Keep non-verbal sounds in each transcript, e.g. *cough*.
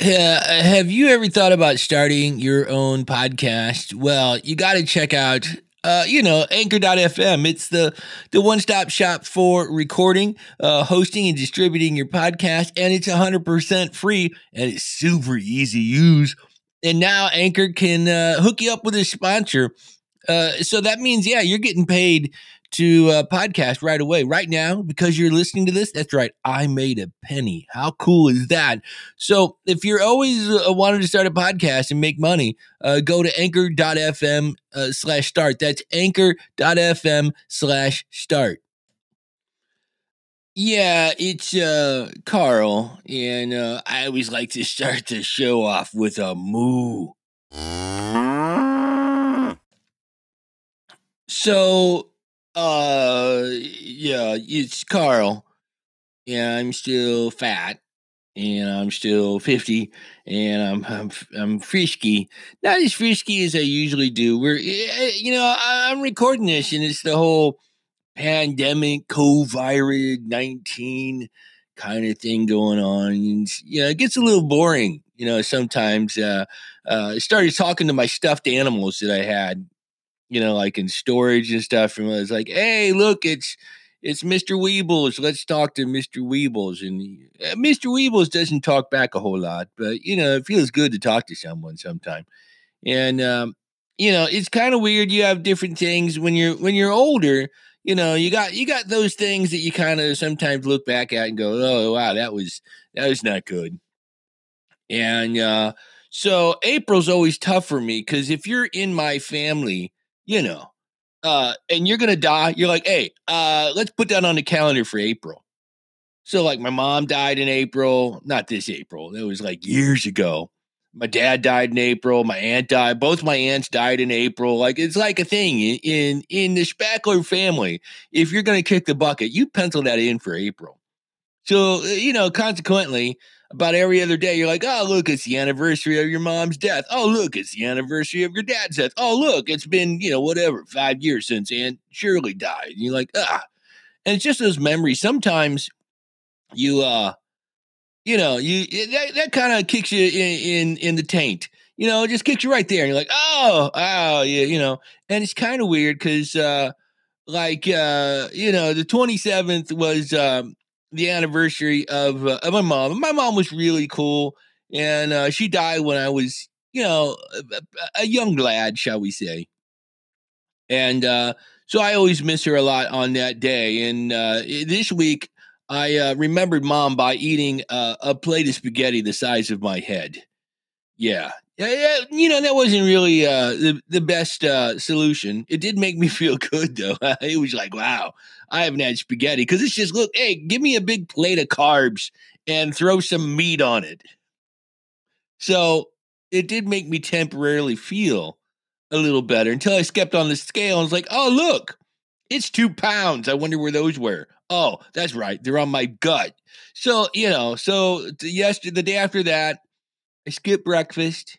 Uh, have you ever thought about starting your own podcast? Well, you got to check out uh, you know, anchor.fm. It's the, the one stop shop for recording, uh, hosting, and distributing your podcast. And it's 100% free and it's super easy to use. And now Anchor can uh, hook you up with a sponsor. Uh, so that means, yeah, you're getting paid to uh, podcast right away, right now, because you're listening to this. That's right. I made a penny. How cool is that? So if you're always uh, wanting to start a podcast and make money, uh, go to anchor.fm uh, slash start. That's anchor.fm slash start. Yeah, it's uh Carl, and uh, I always like to start the show off with a moo. So uh, yeah, it's Carl. Yeah, I'm still fat, and I'm still fifty, and I'm I'm I'm frisky. Not as frisky as I usually do. We're, eh, eh, you know, I'm recording this, and it's the whole pandemic, COVID nineteen kind of thing going on. And, it gets a little boring. You know, sometimes uh, uh, I started talking to my stuffed animals that I had you know, like in storage and stuff. And it's like, hey, look, it's it's Mr. Weebles. Let's talk to Mr. Weebles. And uh, Mr. Weebles doesn't talk back a whole lot, but you know, it feels good to talk to someone sometime. And um, you know, it's kind of weird. You have different things when you're when you're older. You know, you got you got those things that you kind of sometimes look back at and go, oh wow, that was that was not good. And uh, so April's always tough for me because if you're in my family you know, uh, and you're gonna die, you're like, hey, uh, let's put that on the calendar for April. So, like, my mom died in April, not this April, it was like years ago. My dad died in April. My aunt died. Both my aunts died in April. Like it's like a thing in in, in the Spackler family. If you're to kick the bucket, you pencil that in for April. So uh, you know, consequently, about every other day. You're like, oh, look, it's the anniversary of your mom's death. Oh, look, it's the anniversary of your dad's death. Oh, look, it's been, you know, whatever, five years since Aunt Shirley died. And you're like, ah. And it's just those memories. Sometimes you, uh, you know, you that, that kind of kicks you in, in in the taint. You know, just kicks you right there, and you're like, oh, oh, yeah, you know. And it's kind of weird because, uh, like, uh, you know, the 27th was um, the anniversary of, uh, of my mom. My mom was really cool, and uh, she died when I was, you know, a, a young lad, shall we say. And uh, so I always miss her a lot on that day. And uh, this week, I uh, remembered mom by eating uh, a plate of spaghetti the size of my head. Yeah, yeah, you know that wasn't really uh, the the best uh, solution. It did make me *laughs* feel good though. *laughs* it was like, wow, I haven't had spaghetti because it's just look, hey, give me a big plate of carbs and throw some meat on it. So it did make me temporarily feel a little better until I stepped on the scale and was like, oh look, it's two pounds. I wonder where those were. Oh, that's right, they're on my gut. So you know, so yesterday, the day after that, I skipped breakfast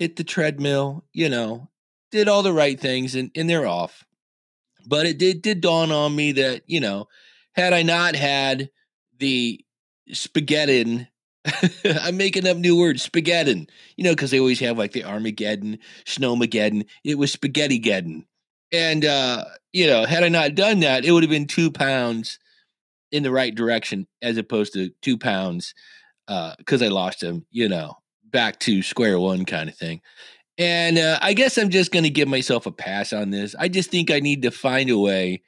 hit the treadmill, you know, did all the right things and, and they're off. But it did did dawn on me that, you know, had I not had the spaghetti *laughs* I'm making up new words, spaghetti. You know, because they always have like the Armageddon, Snowmageddon. It was spaghetti geddon. And uh, you know, had I not done that, it would have been two pounds in the right direction as opposed to two pounds uh because I lost them, you know, back to square one kind of thing. And uh, I guess I'm just going to give myself a pass on this. I just think I need to find a way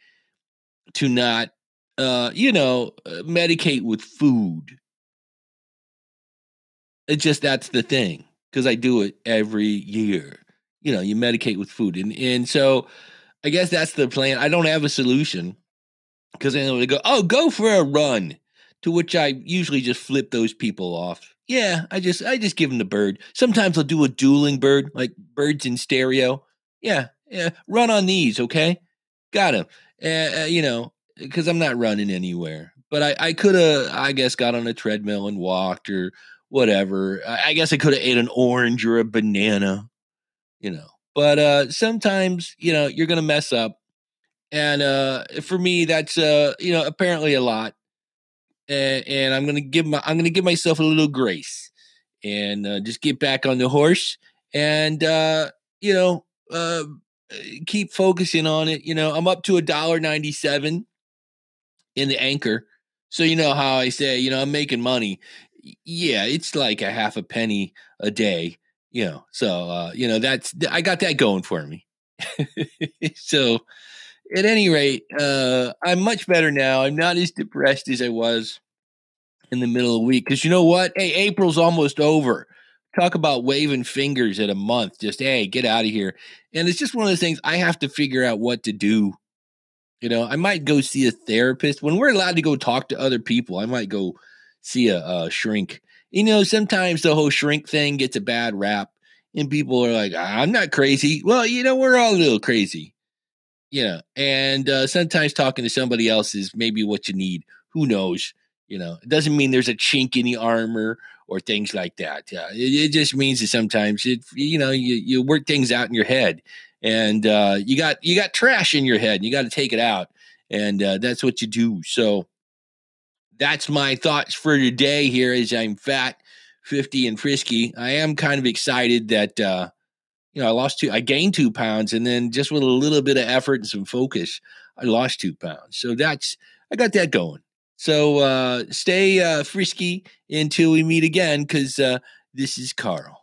to not, uh, you know, uh, medicate with food. It's just that's the thing because I do it every year. You know, you medicate with food, and and so I guess that's the plan. I don't have a solution because then they go, oh, go for a run. To which I usually just flip those people off yeah, I just I just give him the bird. Sometimes I'll do a dueling bird, like birds in stereo. Yeah, yeah. Run on these, okay? Got him. Uh, uh, you know, because I'm not running anywhere. But I I could have I guess got on a treadmill and walked or whatever. I, I guess I could have ate an orange or a banana. You know, but uh sometimes you know you're gonna mess up, and uh for me that's uh you know apparently a lot and, and I'm gonna give my I'm gonna give myself a little grace. and uh, just get back on the horse and uh, you know uh, keep focusing on it. You know, I'm up to a dollar ninety seven in the anchor, so you know how I say, you know, I'm making money. Yeah, it's like a half a penny a day. You know, so uh, you know that's I got that going for me. *laughs* so at any rate, uh, I'm much better now. I'm not as depressed as I was in the middle of the week. Because you know what? Hey, April's almost over. Talk about waving fingers at a month. Just, hey, get out of here. And it's just one of those things I have to figure out what to do. You know, I might go see a therapist. When we're allowed to go talk to other people, I might go see a, a shrink. You know, sometimes the whole shrink thing gets a bad rap, and people are like, I'm not crazy. Well, you know, we're all a little crazy. You know, and uh, sometimes talking to somebody else is maybe what you need. Who knows? You know, it doesn't mean there's a chink in the armor or things like that. Yeah, it, it just means that sometimes it, you know, you, you work things out in your head, and uh, you got you got trash in your head, and you got to take it out, and uh, that's what you do. So that's my thoughts for today. Here, as I'm fat, fifty, and frisky, I am kind of excited that uh, you know I lost two, I gained two pounds, and then just with a little bit of effort and some focus, I lost two pounds. So that's I got that going. So uh, stay uh, frisky until we meet again because uh, this is Carl.